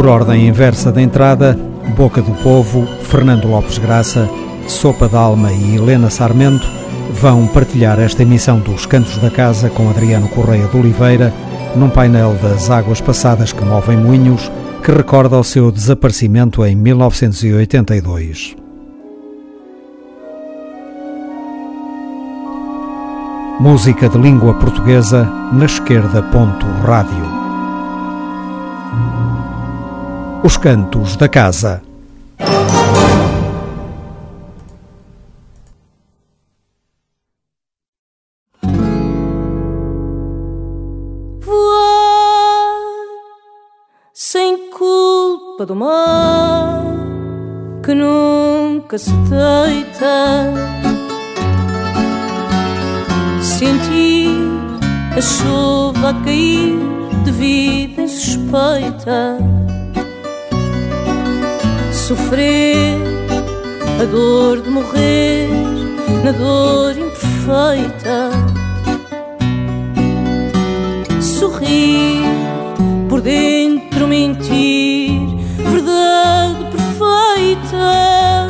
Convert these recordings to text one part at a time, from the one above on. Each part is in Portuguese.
por ordem inversa da entrada, Boca do Povo, Fernando Lopes Graça, Sopa d'Alma e Helena Sarmento vão partilhar esta emissão dos Cantos da Casa com Adriano Correia de Oliveira, num painel das águas passadas que movem moinhos, que recorda o seu desaparecimento em 1982. Música de língua portuguesa na esquerda. Rádio. Os Cantos da Casa. culpa do mar que nunca se deita. Sentir a chuva a cair de vida insuspeita. Sofrer a dor de morrer na dor imperfeita. Sorrir por dentro mentir, verdade perfeita.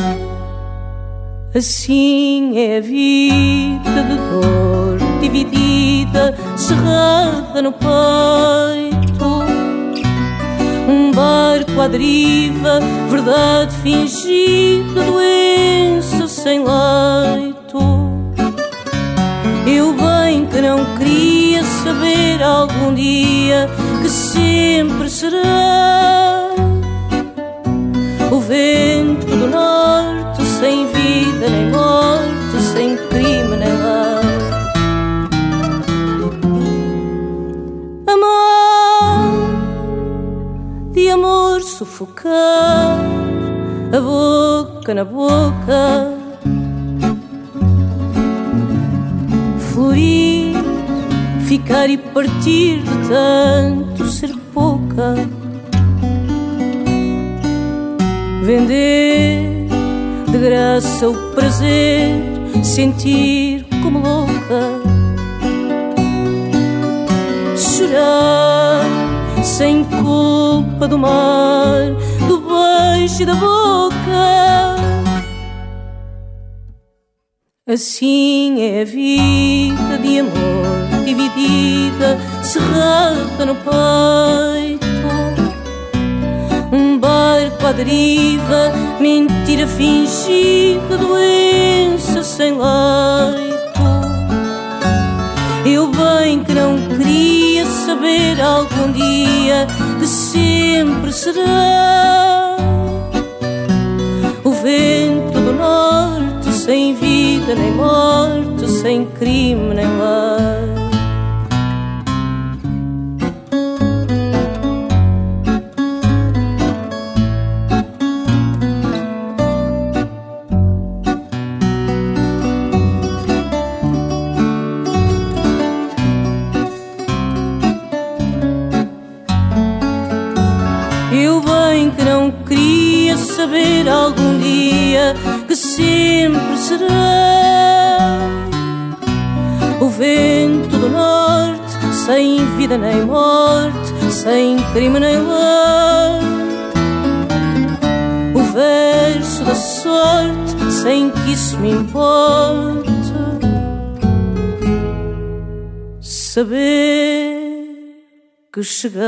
Assim é a vida de dor dividida, cerrada no peito. Um barco à deriva, verdade fingida, doença sem leito. Eu bem que não queria saber algum dia que sempre será o vento do norte, sem vida nem morte, sem sufocar a boca na boca. Florir ficar e partir de tanto ser pouca. Vender de graça o prazer, sentir como louca. Chorar sem culpa do mar, do beijo da boca. Assim é a vida de amor dividida, cerrada no peito. Um barco à deriva, mentira fingida, doença sem leito. Eu bem que não queria saber algum dia que sempre será o vento do norte sem vida nem morte, sem crime nem lei. Saber algum dia que sempre será o vento do norte, sem vida nem morte, sem crime nem lei. O verso da sorte, sem que isso me importe. Saber que cheguei.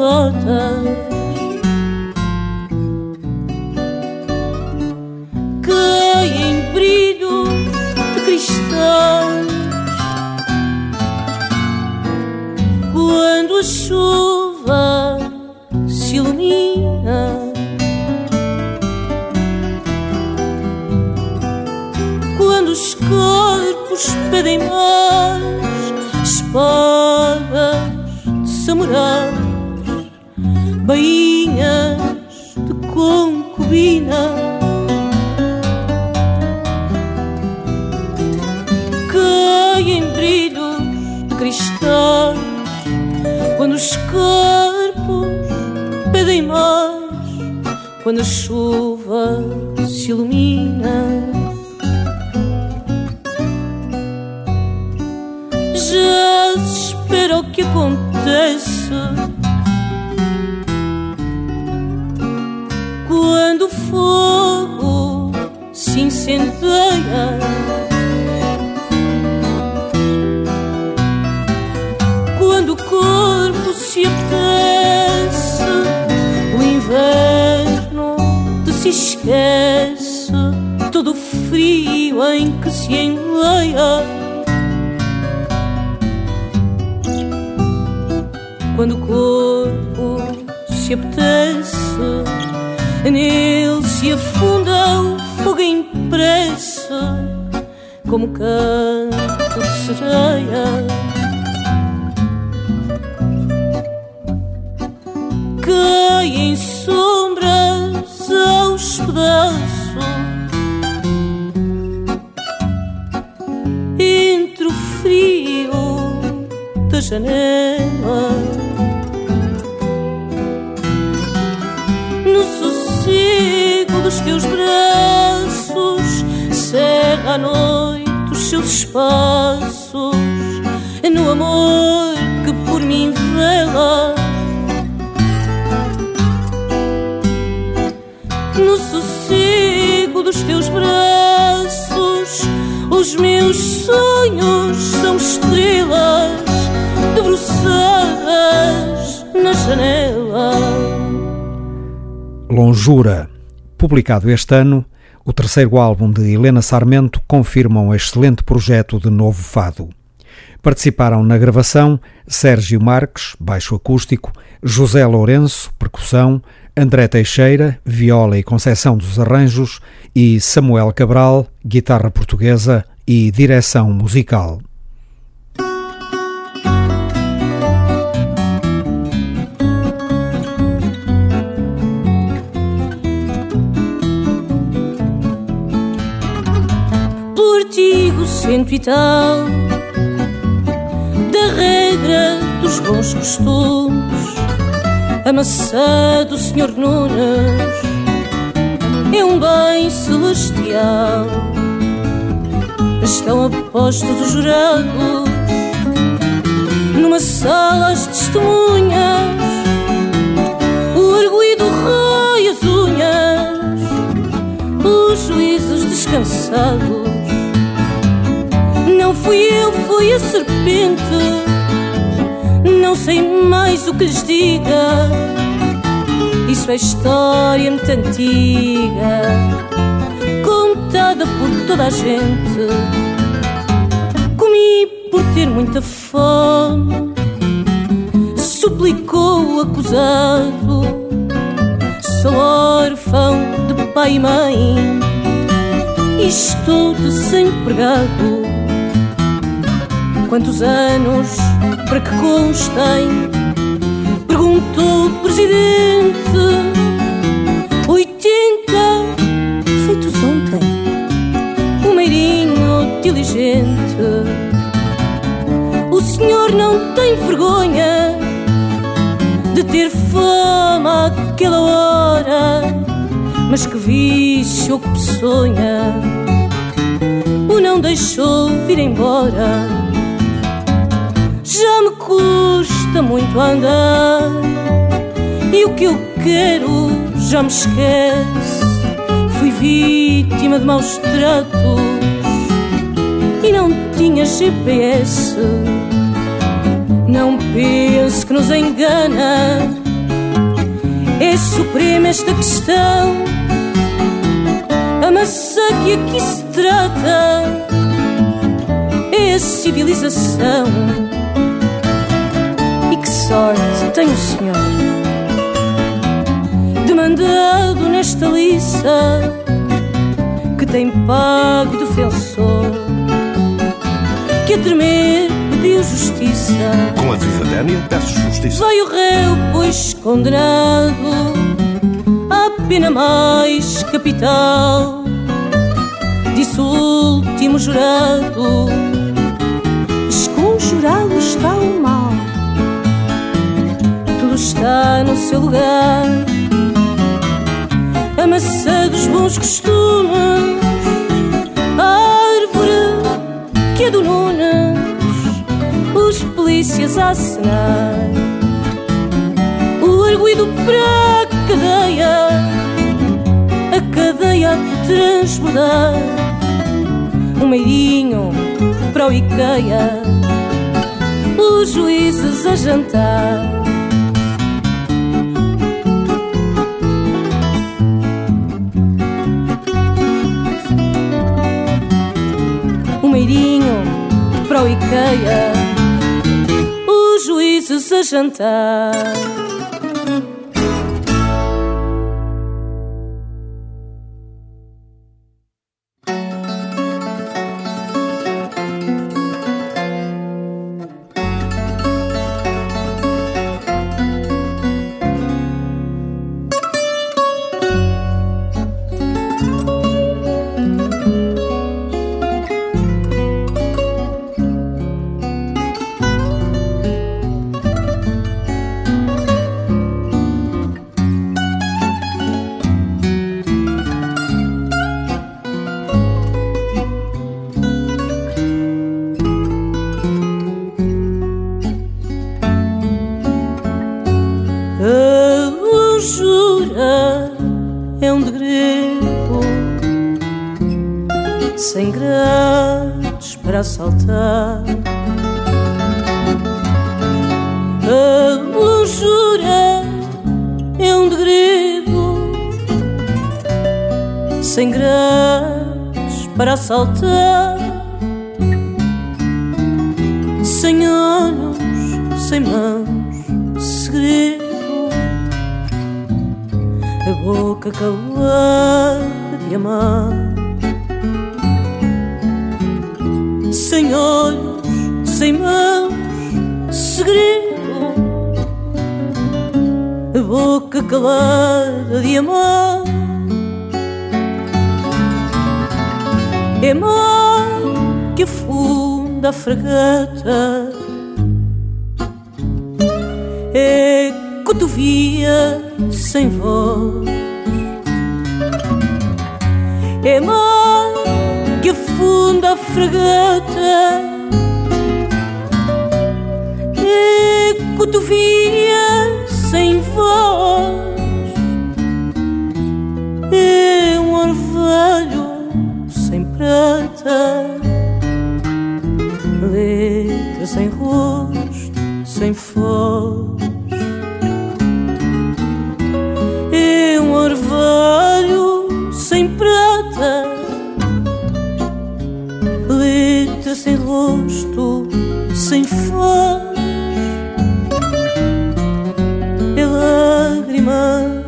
De gaivotas. a chuva se ilumina. Quando os corpos pedem mais espadas de samurais, quando a chuva se ilumina. Em que se enleia. Quando o corpo se apetece, nele se afunda o fogo impresso, como canto de sereia. Janela. No sossego dos teus braços, cerra a noite os seus espaços, no amor que por mim vela no sossego dos teus braços. Os meus sonhos são estrelas debruçadas na janela. Lonjura, publicado este ano, o terceiro álbum de Helena Sarmento confirma um excelente projeto de novo fado. Participaram na gravação Sérgio Marques, baixo acústico, José Lourenço, percussão, André Teixeira, viola e concessão dos arranjos, e Samuel Cabral, guitarra portuguesa e direção musical. Cento e tal da regra dos bons costumes a maçã do Senhor Nunes é um bem celestial. Estão apostos os jurados numa sala as testemunhas, o arguído rei as unhas, os juízes descansados. Fui eu, foi a serpente não sei mais o que lhes diga. Isso é história muito antiga, contada por toda a gente. Comi por ter muita fome, suplicou o acusado. Sou órfão de pai e mãe e estou desempregado. Quantos anos para que constem? Perguntou o presidente. Oitenta, feitos ontem. Um meirinho diligente. O senhor não tem vergonha de ter fama àquela hora, mas que vício que sonha o não deixou vir embora. Muito andar e o que eu quero já me esquece. Fui vítima de maus tratos e não tinha GPS. Não pense que nos engana, é suprema esta questão. A maçã que aqui se trata é a civilização. Sorte tem o Senhor, demandado nesta liça que tem pago defensor que a tremer pediu justiça. Com a Tânia, peço justiça. Vai o réu, pois condenado à pena mais capital. Disse o último jurado: Esconjurado está o está no seu lugar. A maçã dos bons costumes do Nunes, os polícias a assinar. O arguido para a cadeia, a cadeia a transbordar. Um meirinho para o Ikea, os juízes a jantar. Para o IKEA, os juízes a jantar. Salted. Sem foz. E um orvalho sem prata, letra sem rosto, sem foz. É lágrima,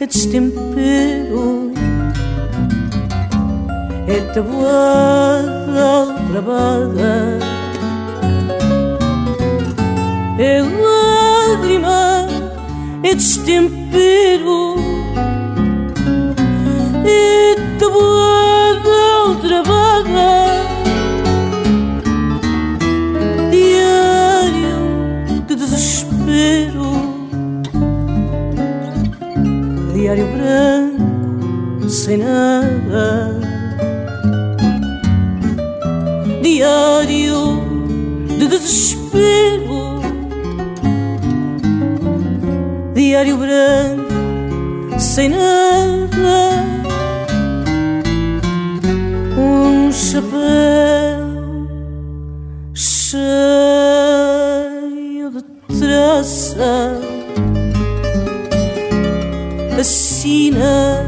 é destempero é tabuada aldrabada é lágrima, é destempero, é tabuada ultravada. Diário de desespero, diário branco sem nada. Diário branco sem nada. Um chapéu cheio de traça assina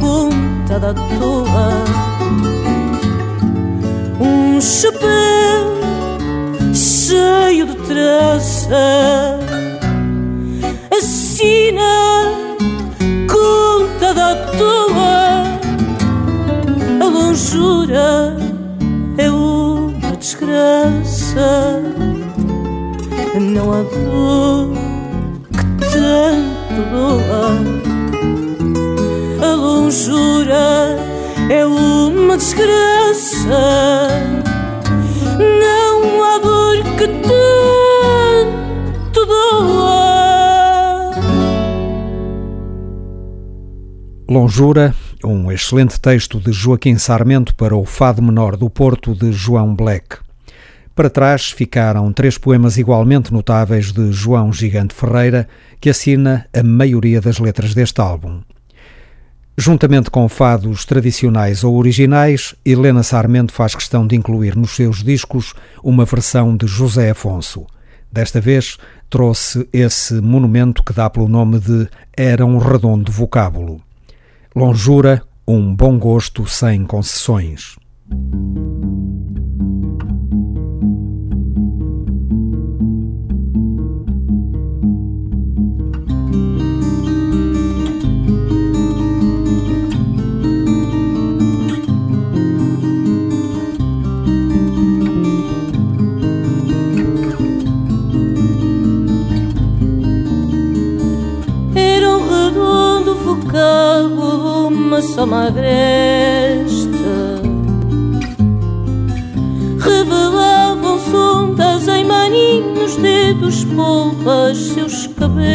contada à toa dor que tanto doa longura é uma desgraça. Não há dor que tanto doa. Longura, um excelente texto de Joaquim Sarmento para o Fado Menor do Porto de João Black. Para trás ficaram três poemas igualmente notáveis de João Gigante Ferreira, que assina a maioria das letras deste álbum. Juntamente com fados tradicionais ou originais, Helena Sarmento faz questão de incluir nos seus discos uma versão de José Afonso. Desta vez trouxe esse monumento que dá pelo nome de Era um Redondo Vocábulo. Longura, um bom gosto sem concessões. Uma só agreste. Revelavam sondas em maninhos, dedos, polpas, seus cabelos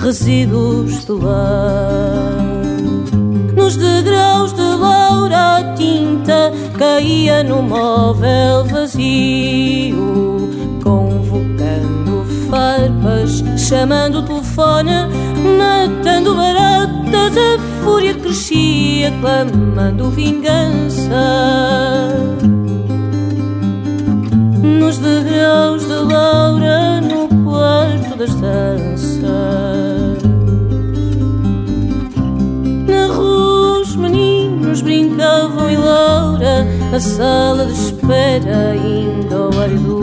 Resíduos de lar Nos degraus de Laura a tinta Caía no móvel vazio Convocando farpas, chamando o telefone crescia, clamando vingança. Nos degraus de Laura, no quarto das danças. Na rua, os meninos brincavam e Laura, na sala de espera, ainda ao ar do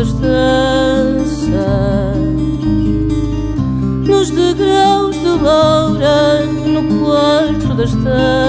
das danças nos degraus de loura no quarto das danças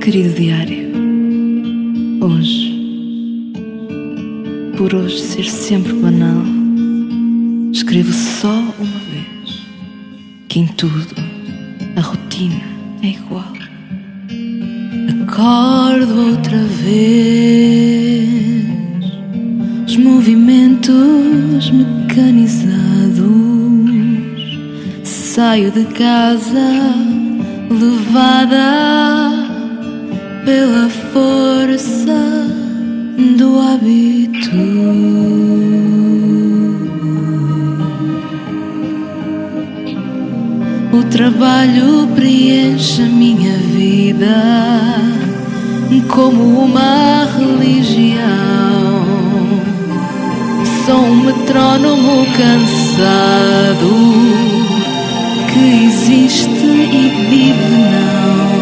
Querido diário, hoje, por hoje ser sempre banal, escrevo só uma vez que em tudo a rotina é igual. Acordo outra vez, os movimentos mecanizados. Saio de casa levada pela força do hábito. O trabalho preenche minha vida como uma religião. Sou um metrónomo cansado que existe e vive não.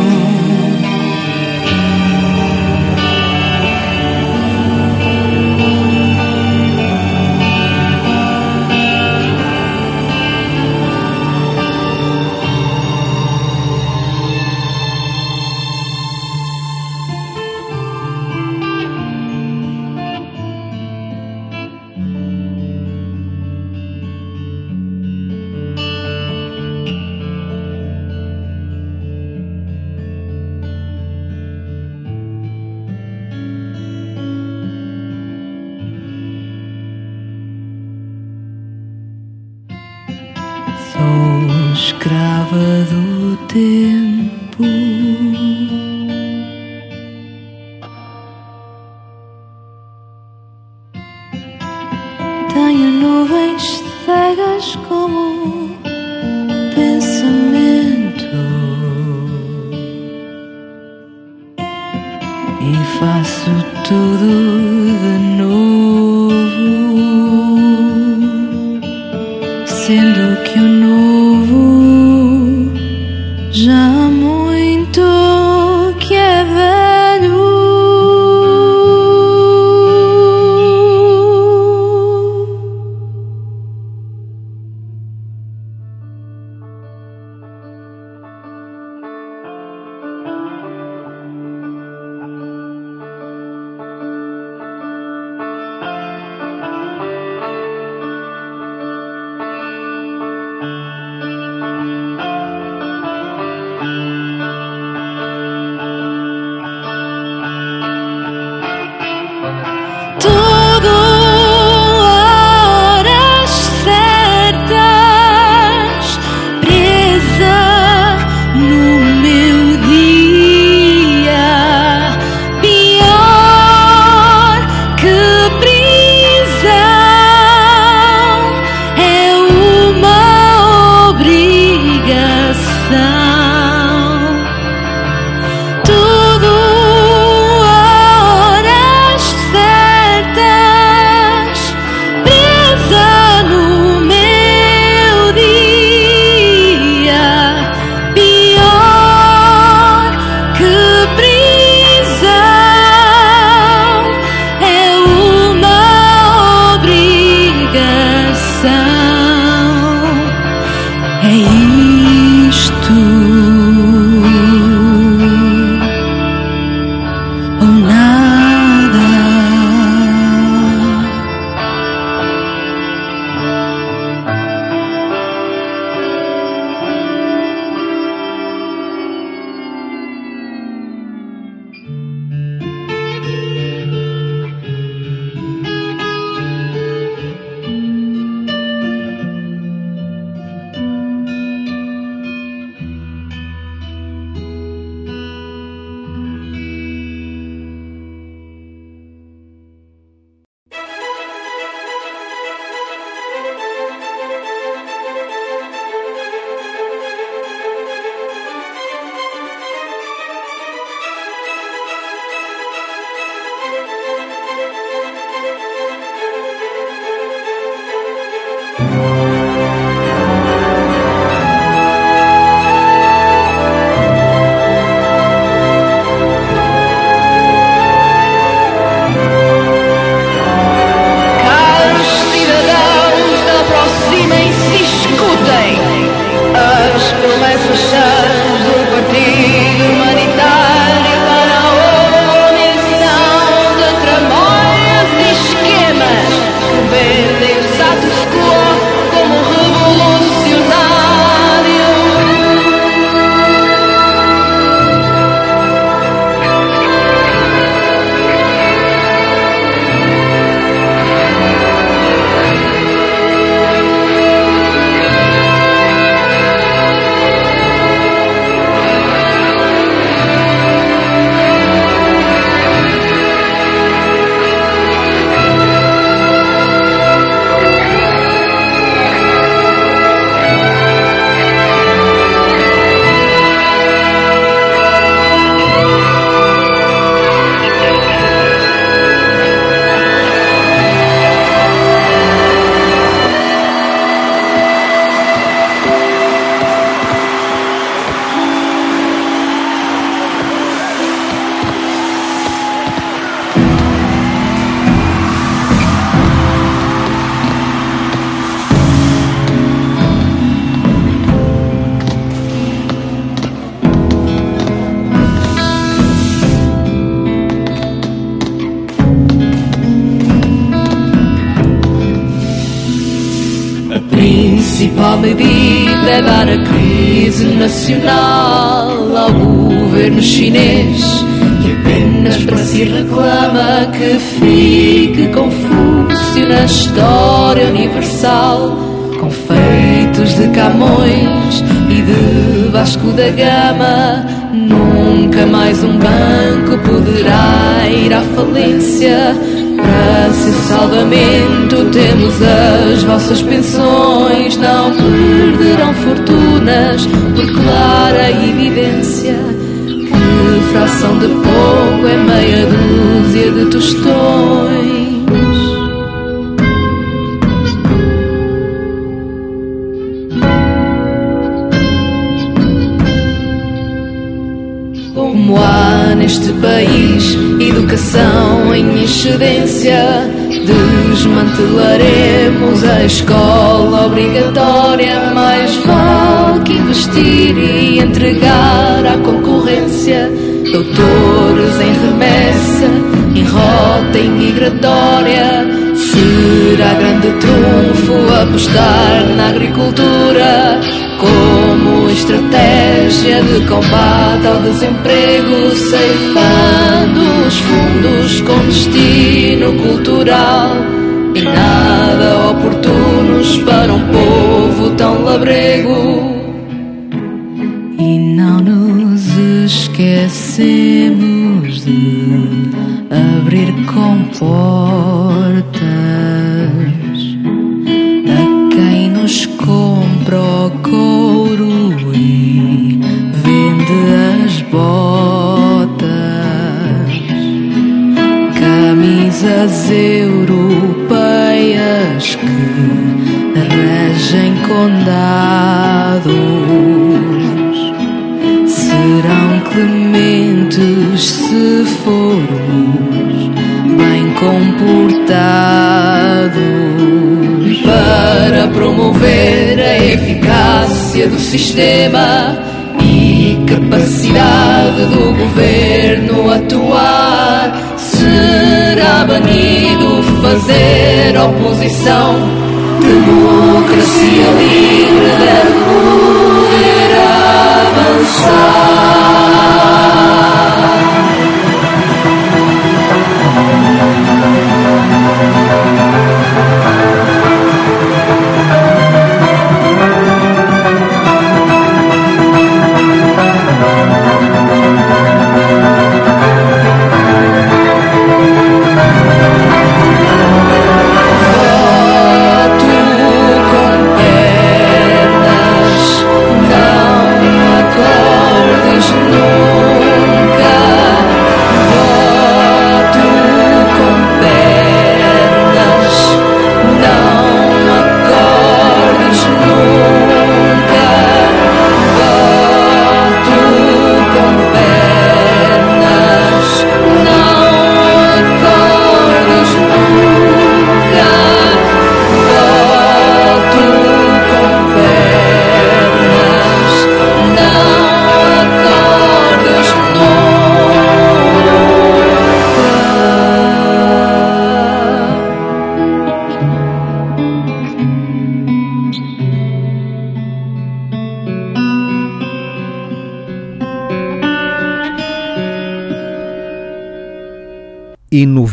Dar a crise nacional ao governo chinês que apenas para si reclama que fique Confúcio na história universal com feitos de Camões e de Vasco da Gama nunca mais um banco poderá ir à falência para seu salvamento temos as vossas pensões, não perderão fortunas por clara evidência que fração de pouco é meia dúzia de tostões. Neste país educação em excedência, desmantelaremos a escola obrigatória. Mais vale que investir e entregar à concorrência doutores em remessa, em rota imigratória. Será grande trunfo apostar na agricultura como estratégia de combate ao desemprego, ceifando os fundos com destino cultural e nada oportunos para um povo tão labrego. E não nos esquecemos de abrir com portas europeias que regem condados serão clementes se formos bem comportados para promover a eficácia do sistema e capacidade do governo atuar. Fazer oposição. Democracia livre deve poder avançar.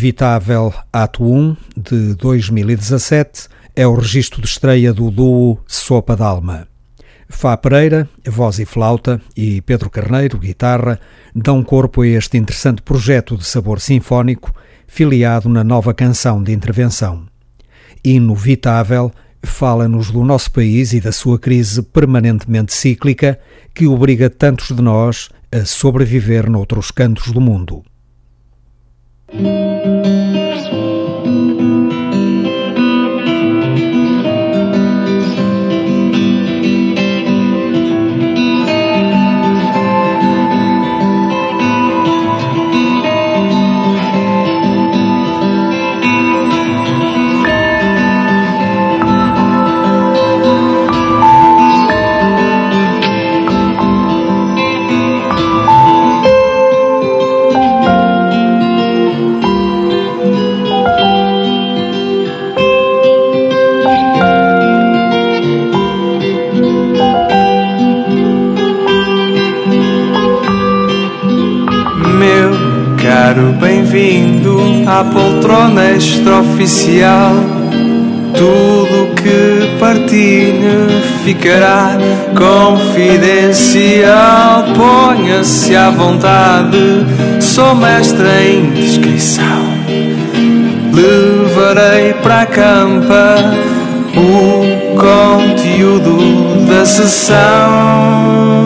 Inovitável Ato 1 de 2017 é o registro de estreia do duo Sopa d'Alma. Fá Pereira, voz e flauta, e Pedro Carneiro, guitarra, dão corpo a este interessante projeto de sabor sinfónico, filiado na nova canção de intervenção. Inovitável fala-nos do nosso país e da sua crise permanentemente cíclica que obriga tantos de nós a sobreviver noutros cantos do mundo. Thank you. À poltrona extraoficial. Tudo que partilhe ficará confidencial. Ponha-se à vontade, sou mestre em descrição. Levarei para a campa o conteúdo da sessão.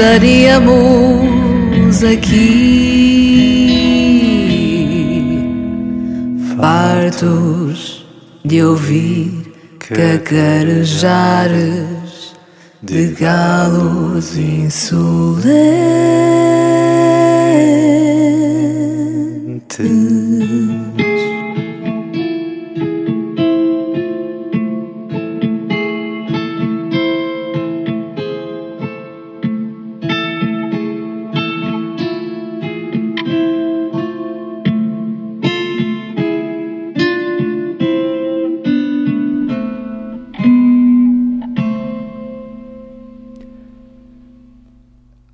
Estaríamos aqui fartos de ouvir cacarejares de galos insolentes.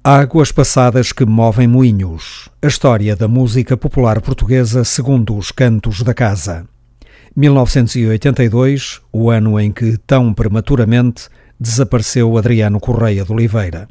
Águas passadas que movem moinhos. A história da música popular portuguesa segundo os cantos da casa. 1982, o ano em que, tão prematuramente, desapareceu Adriano Correia de Oliveira.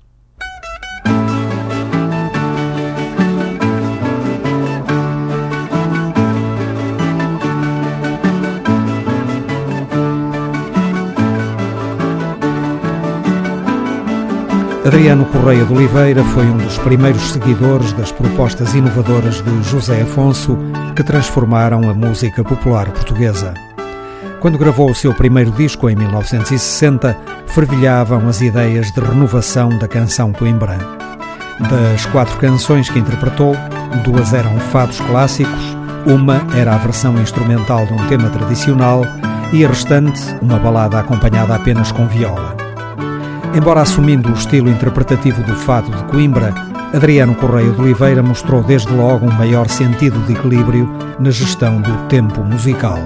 Adriano Correia de Oliveira foi um dos primeiros seguidores das propostas inovadoras de José Afonso que transformaram a música popular portuguesa. Quando gravou o seu primeiro disco em 1960, fervilhavam as ideias de renovação da canção Coimbra. Das quatro canções que interpretou, duas eram fados clássicos, uma era a versão instrumental de um tema tradicional e a restante, uma balada acompanhada apenas com viola. Embora assumindo o estilo interpretativo do fado de Coimbra, Adriano Correia de Oliveira mostrou desde logo um maior sentido de equilíbrio na gestão do tempo musical.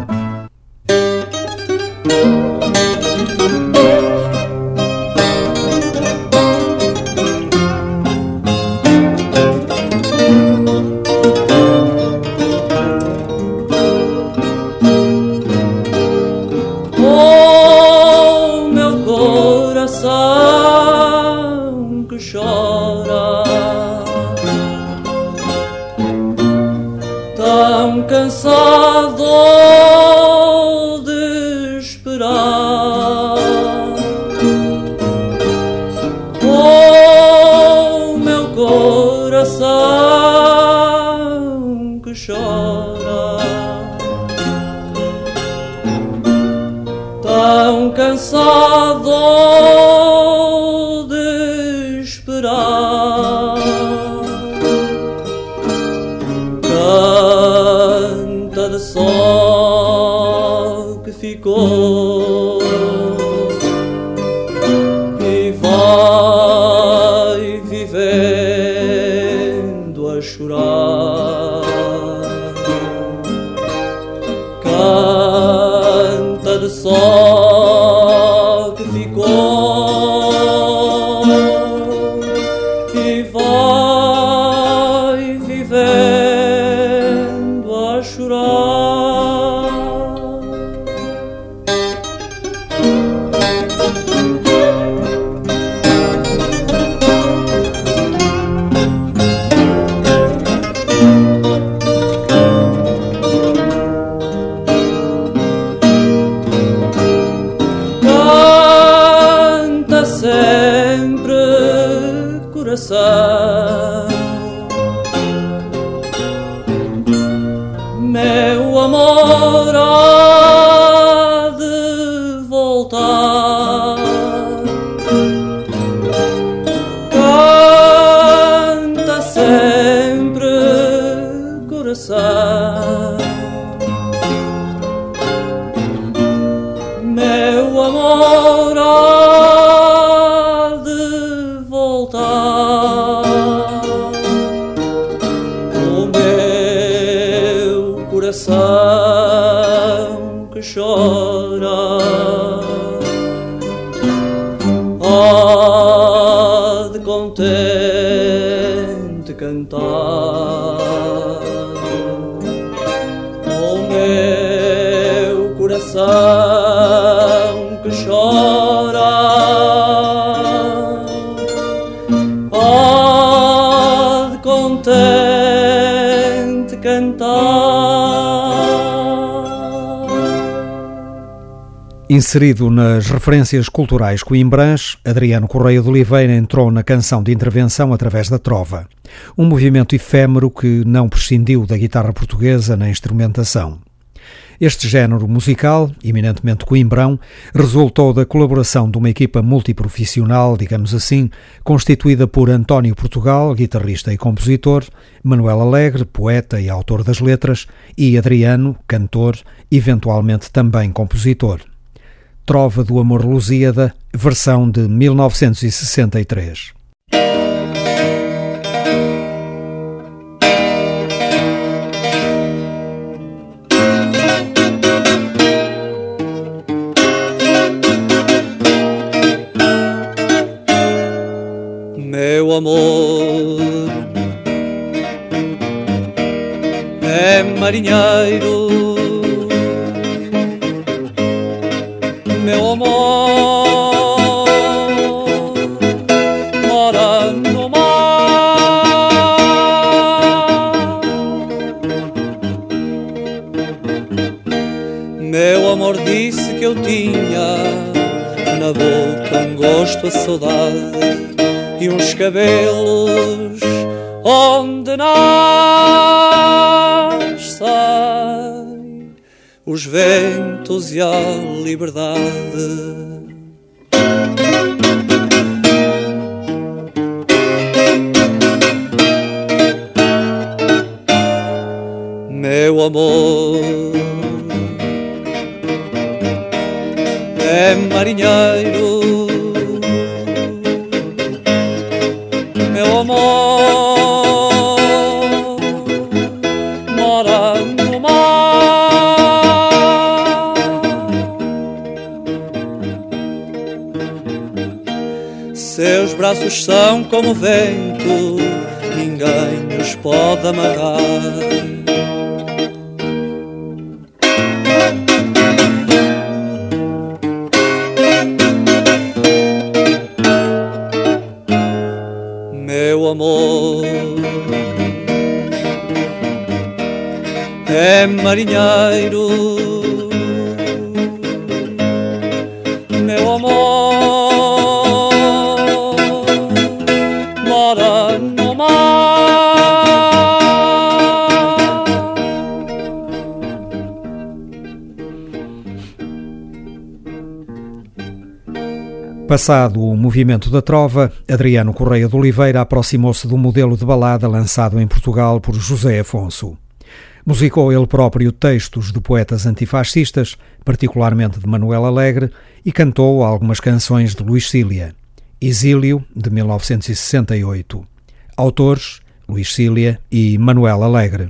so Inserido nas referências culturais coimbrãs, Adriano Correia de Oliveira entrou na canção de intervenção através da trova, um movimento efêmero que não prescindiu da guitarra portuguesa na instrumentação. Este género musical, eminentemente coimbrão, resultou da colaboração de uma equipa multiprofissional, digamos assim, constituída por António Portugal, guitarrista e compositor, Manuel Alegre, poeta e autor das letras, e Adriano, cantor, eventualmente também compositor. Trova do Amor Lusíada, versão de 1963. Eu tinha na boca um gosto a saudade e uns cabelos onde nascem os ventos e a liberdade. Como vento, ninguém os pode amarrar. Passado o movimento da trova, Adriano Correia de Oliveira aproximou-se do modelo de balada lançado em Portugal por José Afonso. Musicou ele próprio textos de poetas antifascistas, particularmente de Manuel Alegre, e cantou algumas canções de Luís Cília. Exílio, de 1968. Autores: Luís Cília e Manuel Alegre.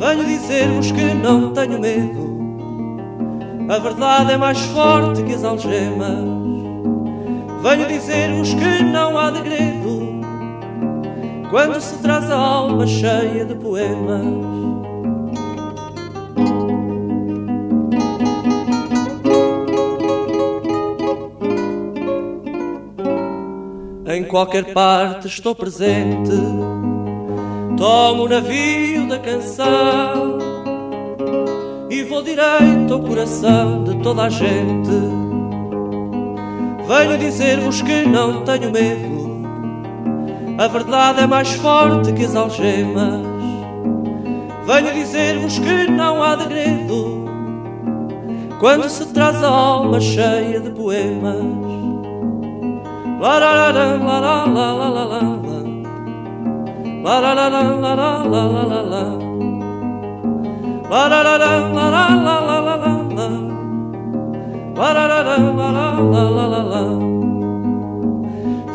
Venho dizer-vos que não tenho medo. A verdade é mais forte que as algemas. Venho dizer-vos que não há degredo. Quando se traz a alma cheia de poemas qualquer parte estou presente. Tomo o navio da canção e vou direito ao coração de toda a gente. Venho dizer-vos que não tenho medo. A verdade é mais forte que as algemas. Venho dizer-vos que não há degredo quando se traz a alma cheia de poemas. La la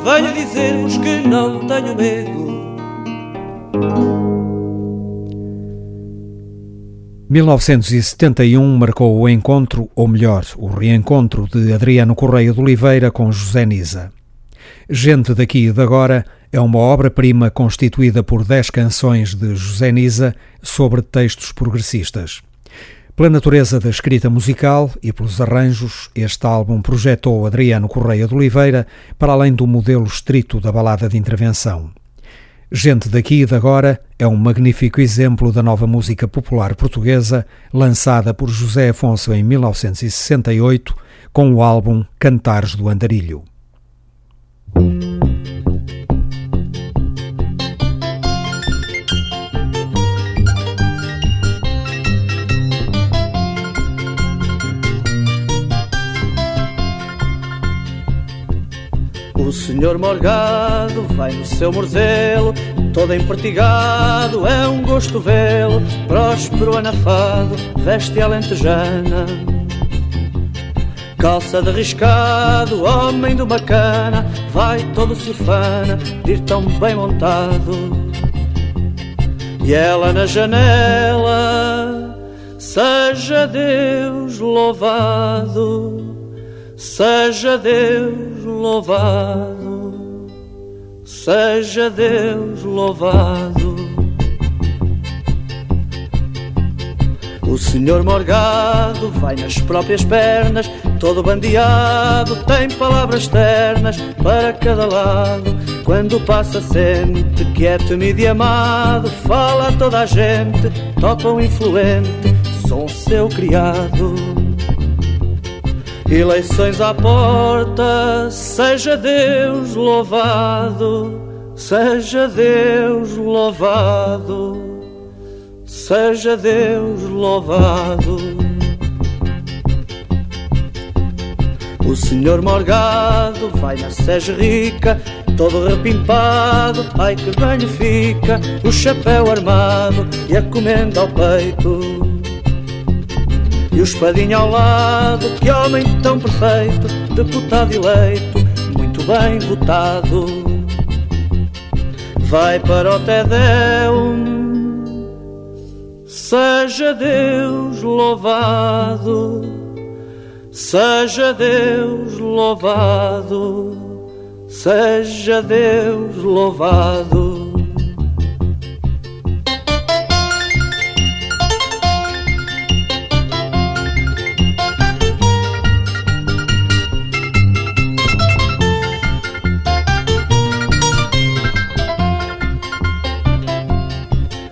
Venho dizer-vos que não tenho medo 1971 marcou o encontro, ou melhor, o reencontro de Adriano Correia de Oliveira com José Nisa. Gente daqui e de agora é uma obra-prima constituída por dez canções de José Nisa sobre textos progressistas. Pela natureza da escrita musical e pelos arranjos, este álbum projetou Adriano Correia de Oliveira para além do modelo estrito da balada de intervenção. Gente daqui e de agora é um magnífico exemplo da nova música popular portuguesa, lançada por José Afonso em 1968, com o álbum Cantares do Andarilho. O senhor Morgado vai no seu morzelo, todo empertigado, é um gosto vê-lo, próspero anafado, veste alentejana. Calça de riscado, homem do bacana, vai todo surfana, de ir tão bem montado. E ela na janela, seja Deus louvado, seja Deus louvado, seja Deus louvado. O senhor Morgado vai nas próprias pernas, todo bandeado, tem palavras ternas para cada lado. Quando passa sente que é temido e amado, fala a toda a gente, topa o influente, sou seu criado. Eleições à porta, seja Deus louvado, seja Deus louvado. Seja Deus louvado. O senhor Morgado vai na Sege Rica, todo repimpado, ai que bem fica, o chapéu armado e a comenda ao peito. E o espadinho ao lado, que homem tão perfeito, deputado eleito, muito bem votado. Vai para o Tedeum Seja Deus louvado, seja Deus louvado, seja Deus louvado.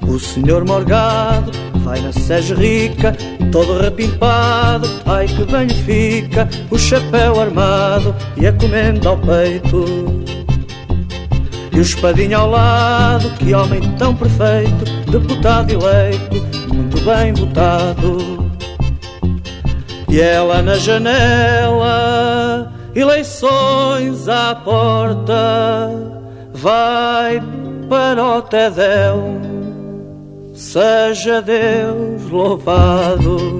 O Senhor Morgado vai na sege rica, todo repimpado, ai que bem fica, o chapéu armado e a comenda ao peito. E o espadinho ao lado, que homem tão perfeito, deputado eleito, muito bem votado. E ela na janela, eleições à porta, vai para o Tedel seja Deus louvado.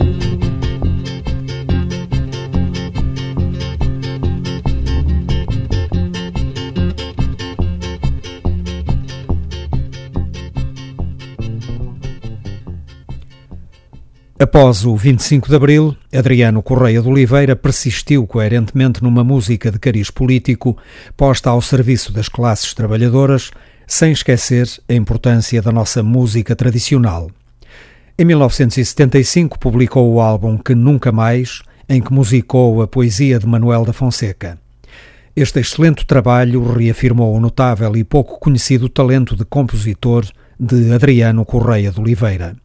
Após o 25 de Abril, Adriano Correia de Oliveira persistiu coerentemente numa música de cariz político posta ao serviço das classes trabalhadoras sem esquecer a importância da nossa música tradicional. Em 1975 publicou o álbum Que Nunca Mais, em que musicou a poesia de Manuel da Fonseca. Este excelente trabalho reafirmou o notável e pouco conhecido talento de compositor de Adriano Correia de Oliveira.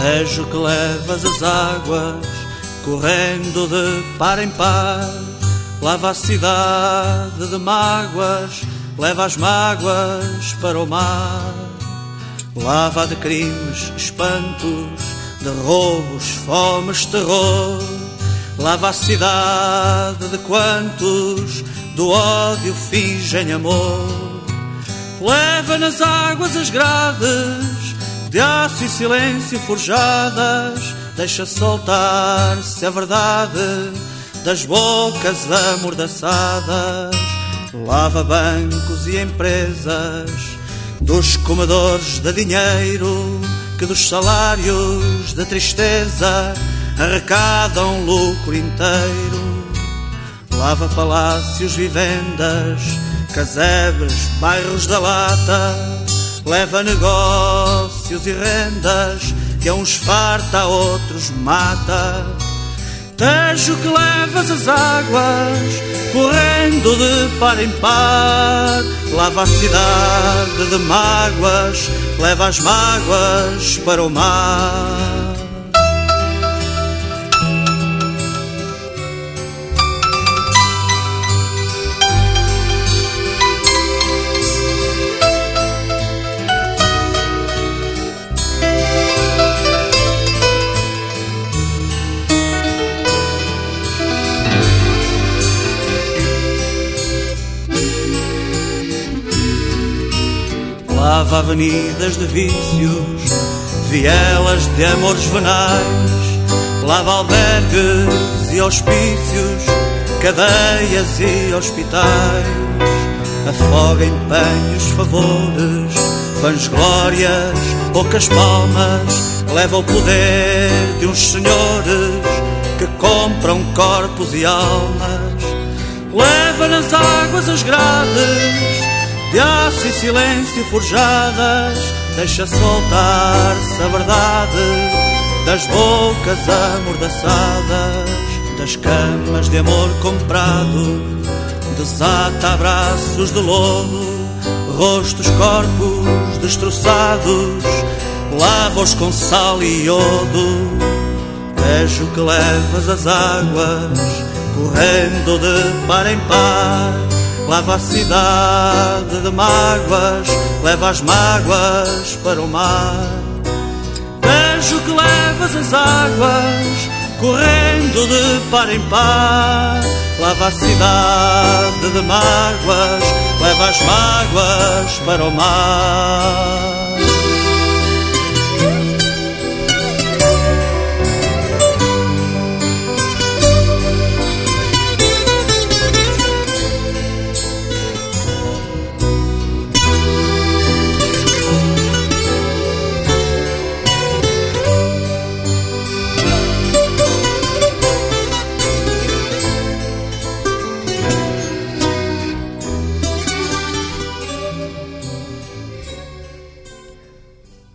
Tejo que levas as águas correndo de par em par, lava a cidade de mágoas, leva as mágoas para o mar, lava de crimes, espantos, de roubos, fomes, terror, lava a cidade de quantos do ódio fingem amor, leva nas águas as grades de aço e silêncio forjadas, deixa soltar-se a verdade das bocas amordaçadas, lava bancos e empresas dos comedores de dinheiro que dos salários de tristeza arrecadam lucro inteiro. Lava palácios, vivendas, casebres, bairros da lata leva negócios e rendas, que a uns farta, a outros mata. Tejo que levas as águas, correndo de par em par, lava a cidade de mágoas, leva as mágoas para o mar. Lava avenidas de vícios, vielas de amores venais, lava albergues e hospícios, cadeias e hospitais, afoga empenhos, favores, vãs glórias, poucas palmas, leva o poder de uns senhores que compram corpos e almas, leva nas águas as grades de aço e silêncio forjadas, deixa soltar-se a verdade das bocas amordaçadas, das camas de amor comprado, desata abraços de lodo, rostos, corpos destroçados, lava-os com sal e iodo, vejo que levas as águas, correndo de par em par Leva a cidade de mágoas, leva as mágoas para o mar. Vejo que levas as águas, correndo de par em par. Leva a cidade de mágoas, leva as mágoas para o mar.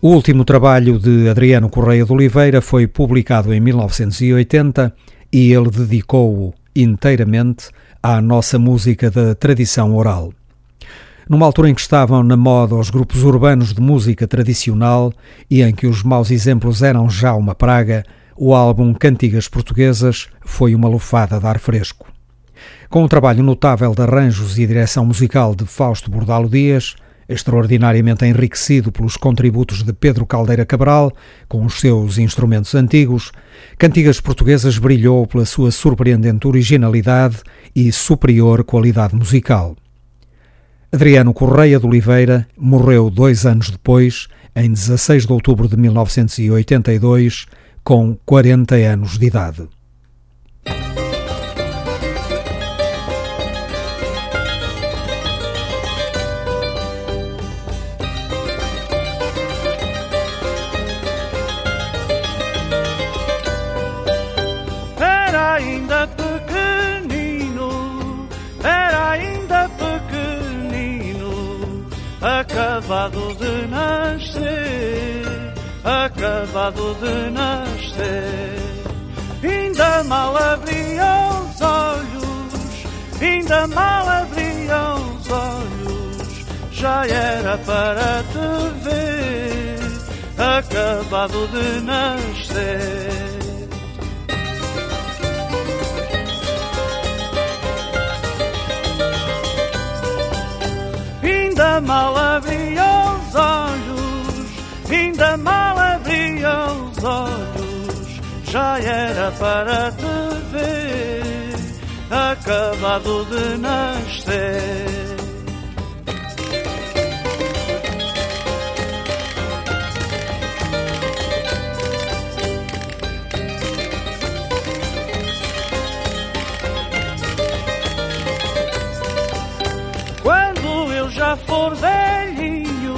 O último trabalho de Adriano Correia de Oliveira foi publicado em 1980 e ele dedicou-o inteiramente à nossa música da tradição oral. Numa altura em que estavam na moda os grupos urbanos de música tradicional e em que os maus exemplos eram já uma praga, o álbum Cantigas Portuguesas foi uma lufada de ar fresco. Com um trabalho notável de arranjos e direção musical de Fausto Bordalo Dias, extraordinariamente enriquecido pelos contributos de Pedro Caldeira Cabral, com os seus instrumentos antigos, Cantigas Portuguesas brilhou pela sua surpreendente originalidade e superior qualidade musical. Adriano Correia de Oliveira morreu dois anos depois, em 16 de outubro de 1982, com 40 anos de idade. Acabado de nascer, acabado de nascer. Ainda mal abria os olhos, ainda mal abria os olhos, já era para te ver, acabado de nascer. Ainda mal abria os olhos, ainda mal abria os olhos, já era para te ver, acabado de nascer. Já for velhinho,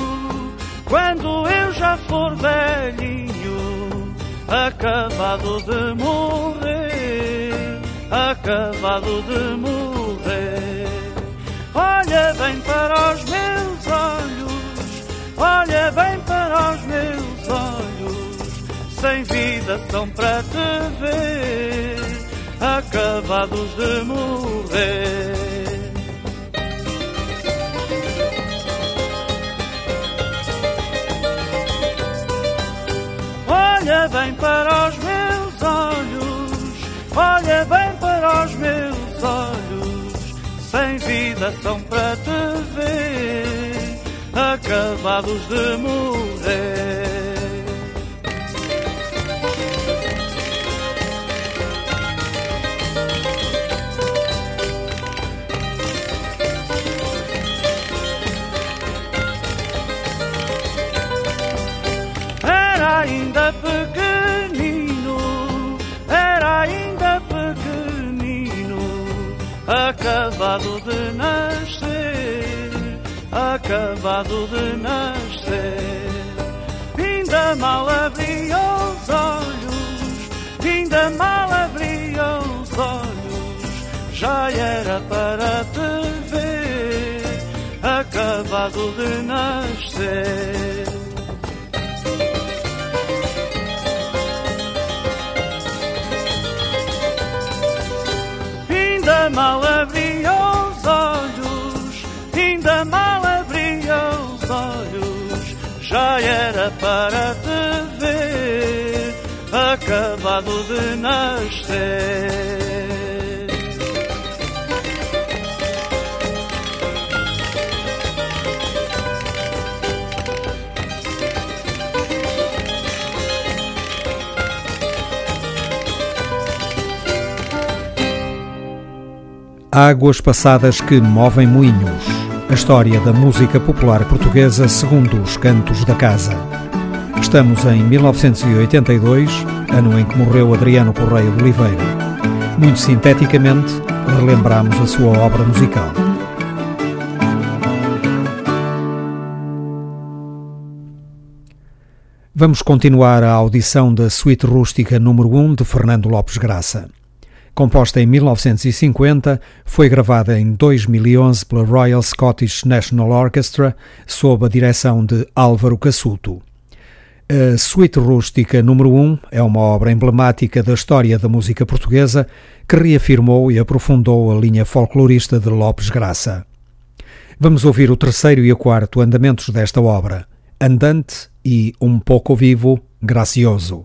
quando eu já for velhinho, acabado de morrer, acabado de morrer. Olha bem para os meus olhos, olha bem para os meus olhos, sem vida são para te ver, acabados de morrer. São para te ver, acabados de morrer. Acabado de nascer. Ainda mal abria os olhos, ainda mal abria os olhos, já era para te ver, acabado de nascer. Ainda mal abria já era para te ver, acabado de nascer. Águas passadas que movem moinhos. A história da música popular portuguesa segundo os cantos da casa. Estamos em 1982, ano em que morreu Adriano Correia de Oliveira. Muito sinteticamente, relembramos a sua obra musical. Vamos continuar a audição da Suite Rústica número 1 de Fernando Lopes Graça. Composta em 1950, foi gravada em 2011 pela Royal Scottish National Orchestra, sob a direção de Álvaro Cassuto. A Suíte Rústica número 1 é uma obra emblemática da história da música portuguesa que reafirmou e aprofundou a linha folclorista de Lopes Graça. Vamos ouvir o terceiro e o quarto andamentos desta obra, Andante e Um Pouco Vivo, Gracioso.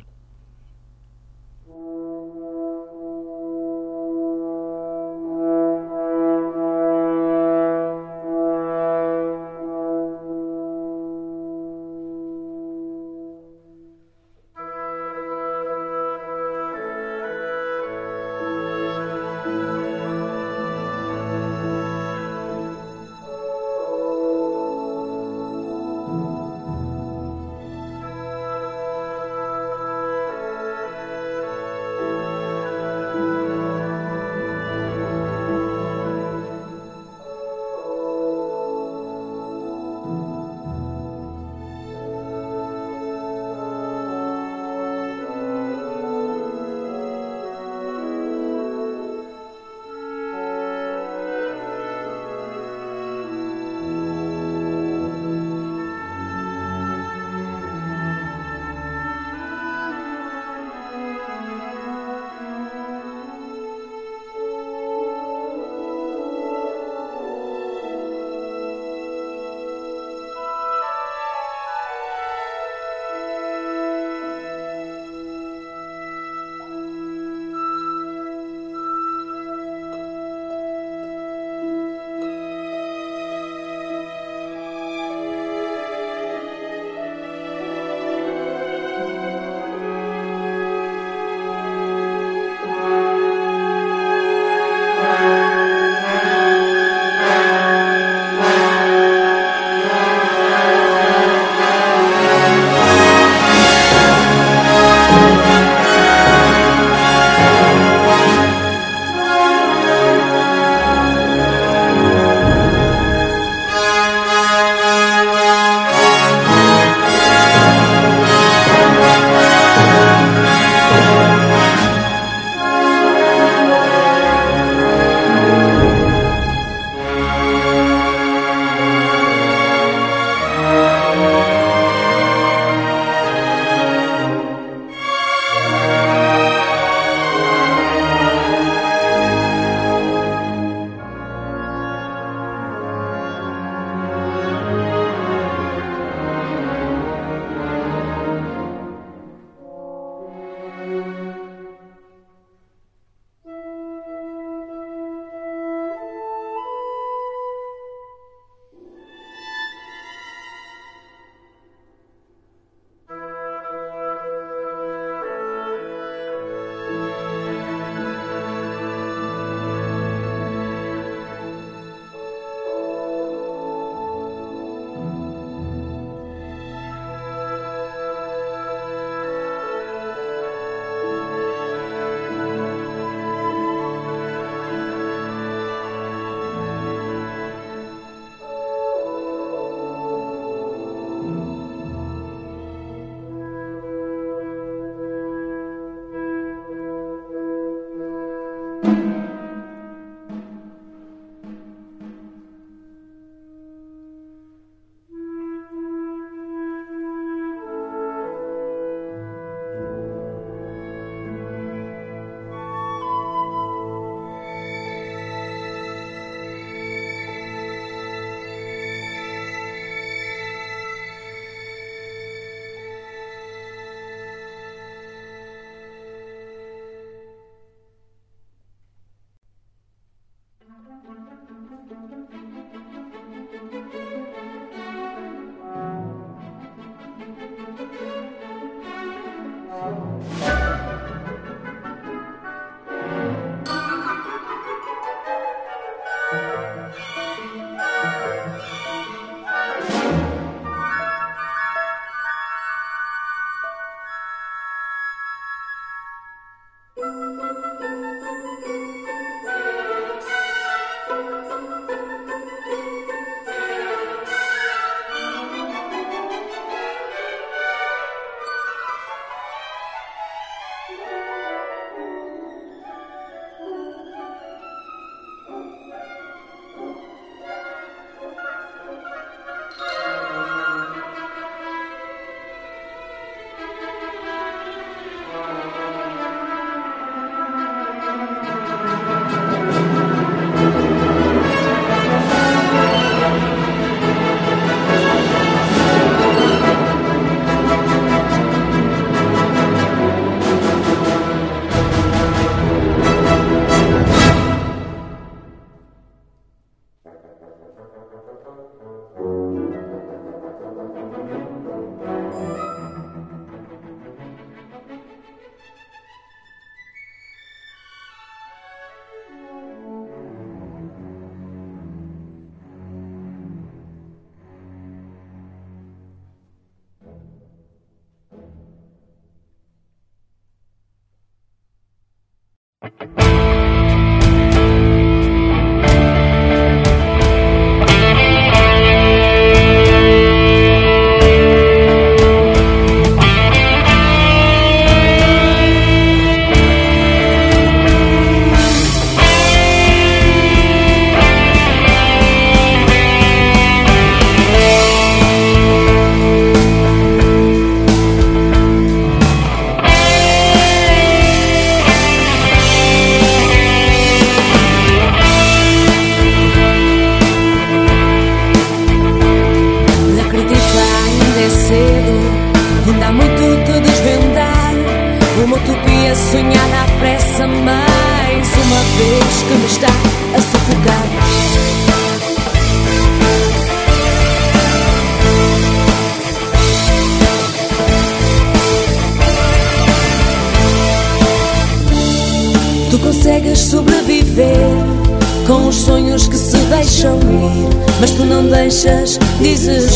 Deixas desistir.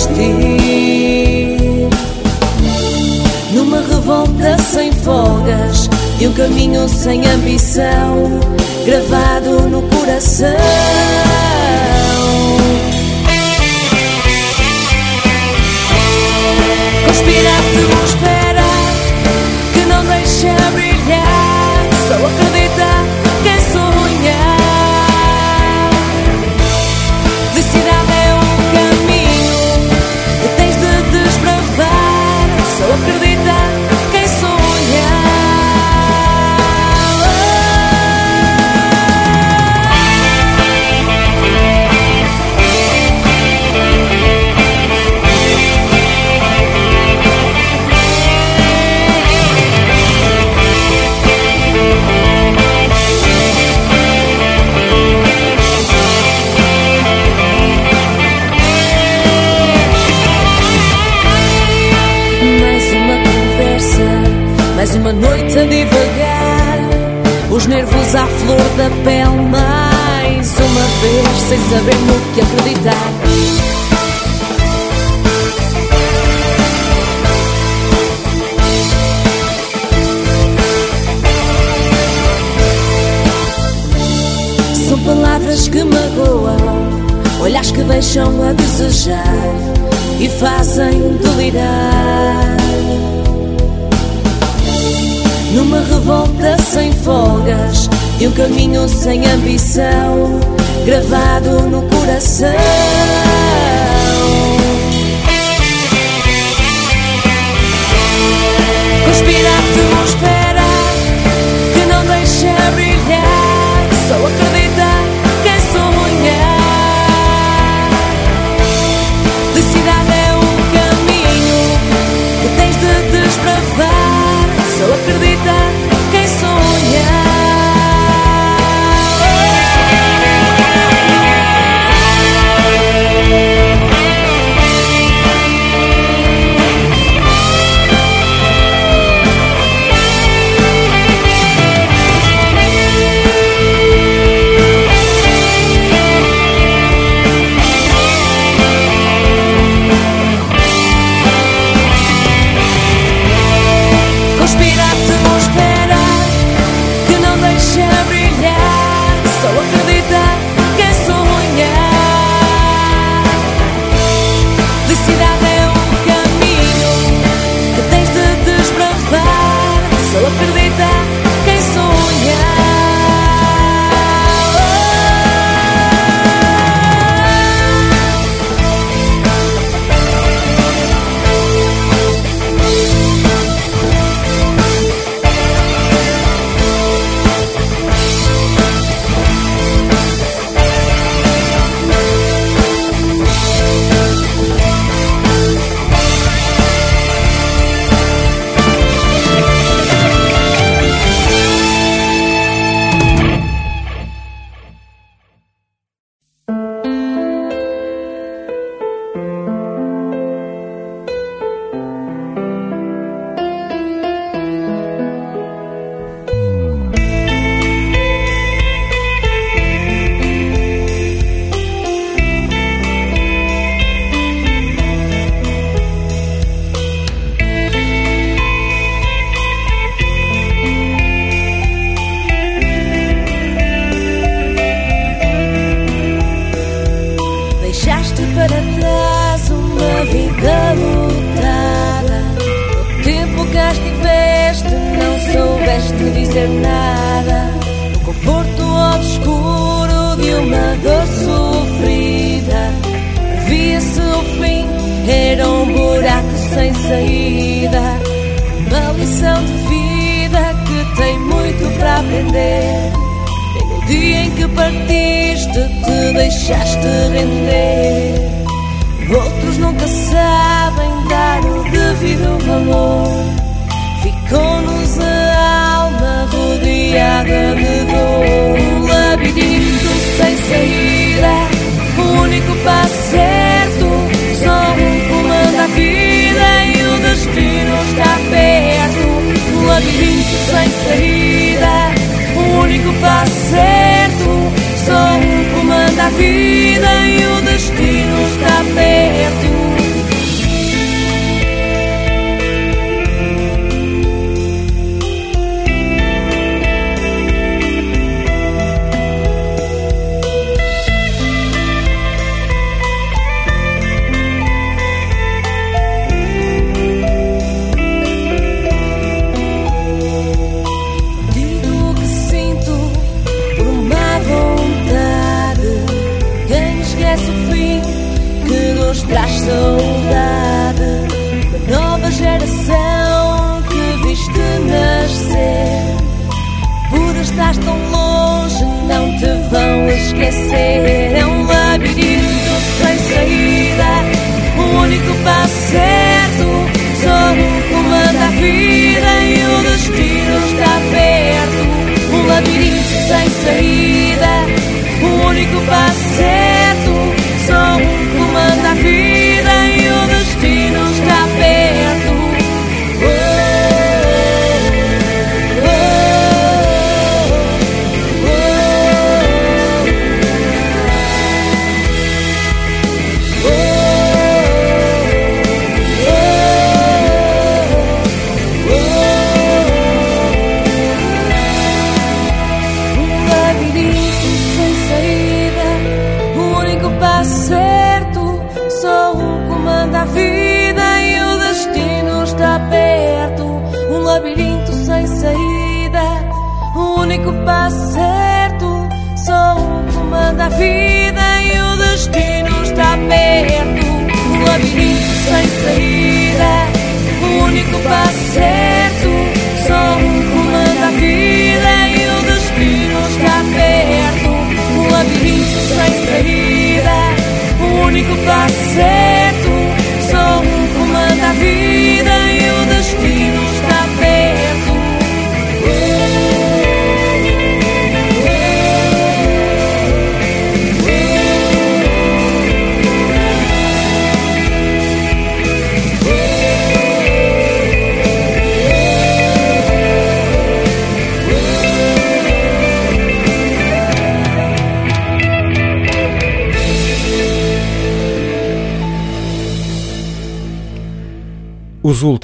Numa revolta sem folgas e um caminho sem ambição, gravado no coração. Saber no que acreditar. São palavras que magoam, olhares que deixam a desejar e fazem delirar. Numa revolta sem folgas e um caminho sem ambição, gravado no coração. Conspira a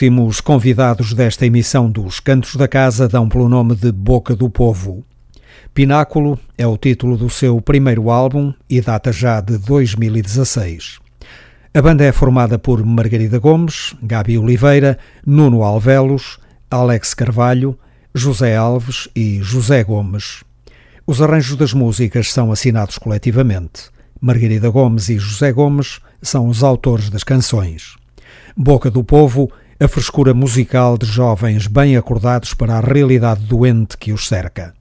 últimos convidados desta emissão dos Cantos da Casa dão pelo nome de Boca do Povo. Pináculo é o título do seu primeiro álbum e data já de 2016. A banda é formada por Margarida Gomes, Gabi Oliveira, Nuno Alvelos, Alex Carvalho, José Alves e José Gomes. Os arranjos das músicas são assinados coletivamente. Margarida Gomes e José Gomes são os autores das canções. Boca do Povo a frescura musical de jovens bem acordados para a realidade doente que os cerca.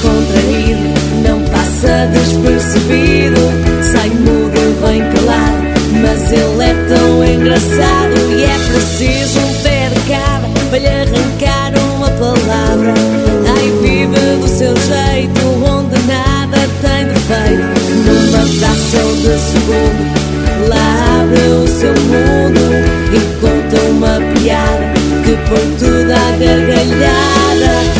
descontraído, não passa despercebido. Sai mudo, vem calado, mas ele é tão engraçado. E é preciso um pé de cabra para lhe arrancar uma palavra. Ai, vive do seu jeito, onde nada tem defeito. Numa fração de segundo, lá abre o seu mundo e conta uma piada que põe tudo à gargalhada.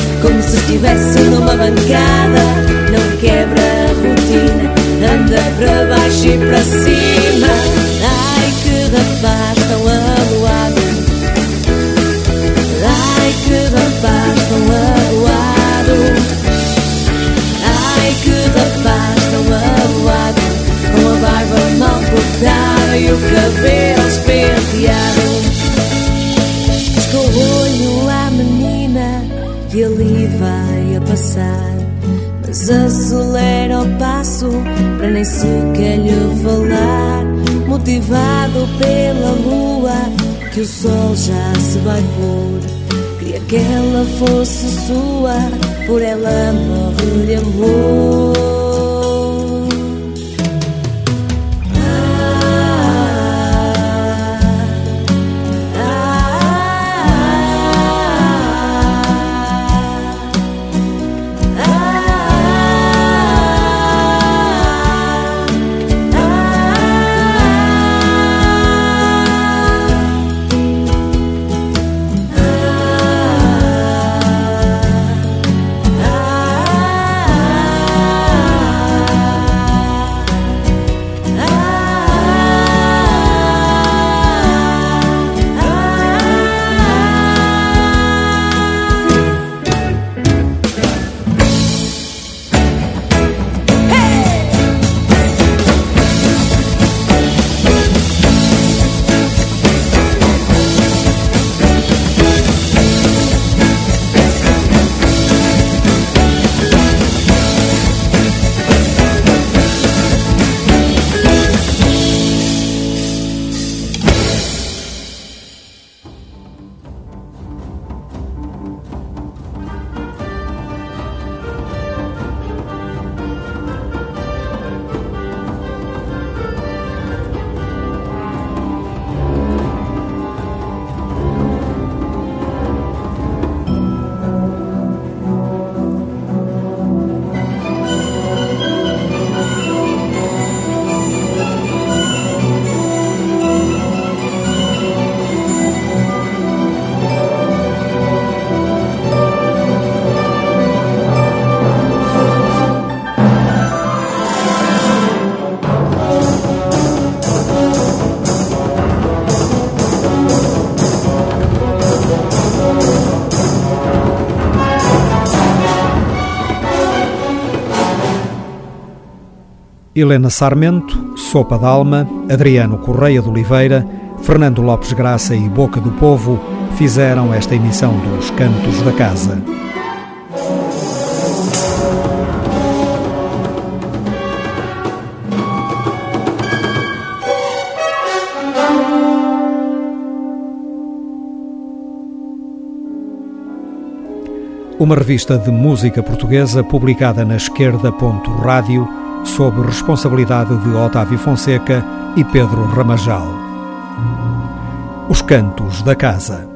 se estivesse numa bancada. Não quebra a rotina, anda para baixo e para cima. Ai que rapaz tão aloado. Ai que rapaz tão aloado. Ai que rapaz tão avoado Com a barba mal cortada e o cabelo espenteado que ali vai a passar. Mas acelera o passo para nem sequer lhe falar. Motivado pela lua que o sol já se vai pôr. Queria que ela fosse sua, por ela morre de amor. Helena Sarmento, Sopa d'Alma, Adriano Correia de Oliveira, Fernando Lopes Graça e Boca do Povo fizeram esta emissão dos Cantos da Casa. Uma revista de música portuguesa publicada na esquerda.rádio sob responsabilidade de Otávio Fonseca e Pedro Ramajal. Os Cantos da Casa.